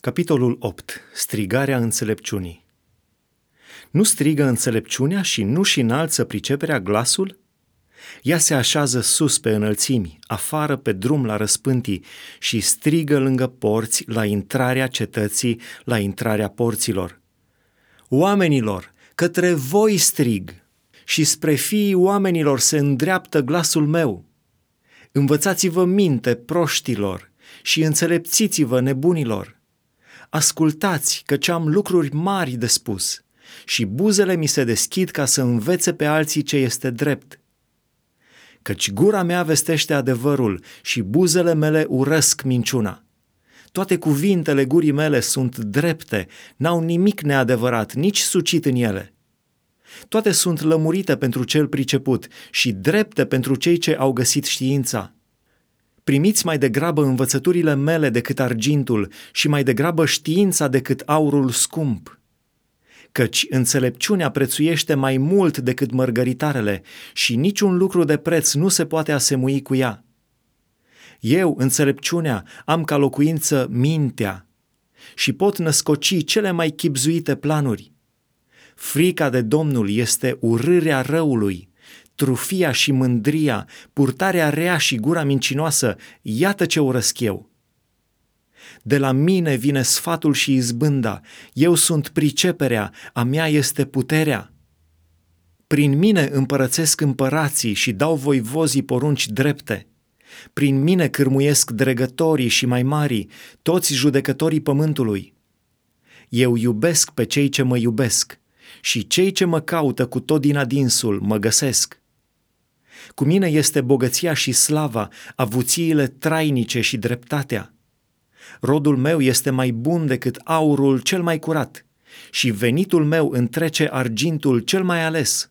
Capitolul 8. Strigarea înțelepciunii. Nu strigă înțelepciunea și nu și înalță priceperea glasul? Ea se așează sus pe înălțimi, afară pe drum la răspântii și strigă lângă porți la intrarea cetății, la intrarea porților. Oamenilor, către voi strig și spre fiii oamenilor se îndreaptă glasul meu. Învățați-vă minte proștilor și înțelepțiți-vă nebunilor ascultați căci am lucruri mari de spus și buzele mi se deschid ca să învețe pe alții ce este drept. Căci gura mea vestește adevărul și buzele mele urăsc minciuna. Toate cuvintele gurii mele sunt drepte, n-au nimic neadevărat, nici sucit în ele. Toate sunt lămurite pentru cel priceput și drepte pentru cei ce au găsit știința. Primiți mai degrabă învățăturile mele decât argintul și mai degrabă știința decât aurul scump. Căci înțelepciunea prețuiește mai mult decât mărgăritarele și niciun lucru de preț nu se poate asemui cu ea. Eu, înțelepciunea, am ca locuință mintea și pot născoci cele mai chipzuite planuri. Frica de Domnul este urârea răului trufia și mândria, purtarea rea și gura mincinoasă, iată ce urăsc eu. De la mine vine sfatul și izbânda, eu sunt priceperea, a mea este puterea. Prin mine împărățesc împărații și dau voivozii porunci drepte. Prin mine cârmuiesc dregătorii și mai mari, toți judecătorii pământului. Eu iubesc pe cei ce mă iubesc și cei ce mă caută cu tot din adinsul mă găsesc. Cu mine este bogăția și slava, avuțiile trainice și dreptatea. Rodul meu este mai bun decât aurul cel mai curat și venitul meu întrece argintul cel mai ales.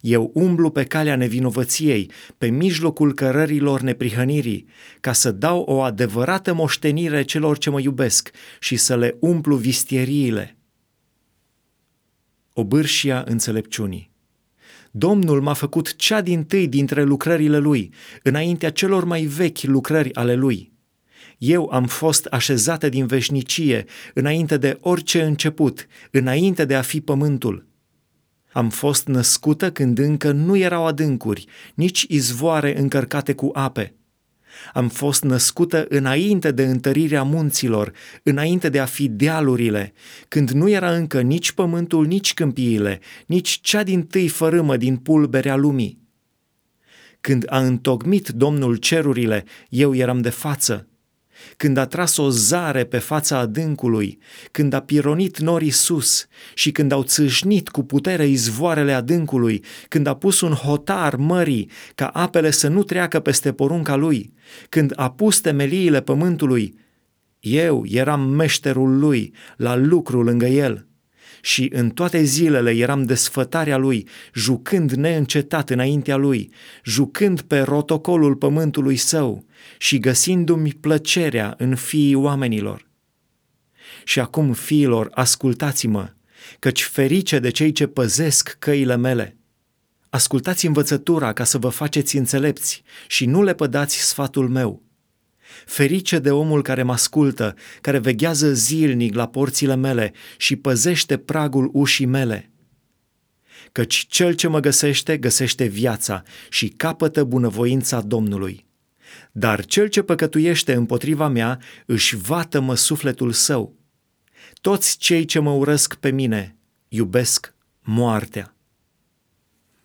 Eu umblu pe calea nevinovăției, pe mijlocul cărărilor neprihănirii, ca să dau o adevărată moștenire celor ce mă iubesc și să le umplu vistieriile. Obârșia înțelepciunii. Domnul m-a făcut cea din tâi dintre lucrările lui, înaintea celor mai vechi lucrări ale lui. Eu am fost așezată din veșnicie, înainte de orice început, înainte de a fi pământul. Am fost născută când încă nu erau adâncuri, nici izvoare încărcate cu ape – am fost născută înainte de întărirea munților, înainte de a fi dealurile, când nu era încă nici pământul, nici câmpiile, nici cea din tâi fărâmă din pulberea lumii. Când a întocmit Domnul cerurile, eu eram de față, când a tras o zare pe fața adâncului, când a pironit norii sus și când au țâșnit cu putere izvoarele adâncului, când a pus un hotar mării ca apele să nu treacă peste porunca lui, când a pus temeliile pământului, eu eram meșterul lui, la lucru lângă el – și în toate zilele eram desfătarea lui, jucând neîncetat înaintea lui, jucând pe rotocolul pământului său și găsindu-mi plăcerea în fiii oamenilor. Și acum, fiilor, ascultați-mă, căci ferice de cei ce păzesc căile mele. Ascultați învățătura ca să vă faceți înțelepți și nu le pădați sfatul meu – Ferice de omul care mă ascultă, care veghează zilnic la porțile mele și păzește pragul ușii mele. Căci cel ce mă găsește, găsește viața și capătă bunăvoința Domnului. Dar cel ce păcătuiește împotriva mea își vată-mă sufletul său. Toți cei ce mă urăsc pe mine iubesc moartea.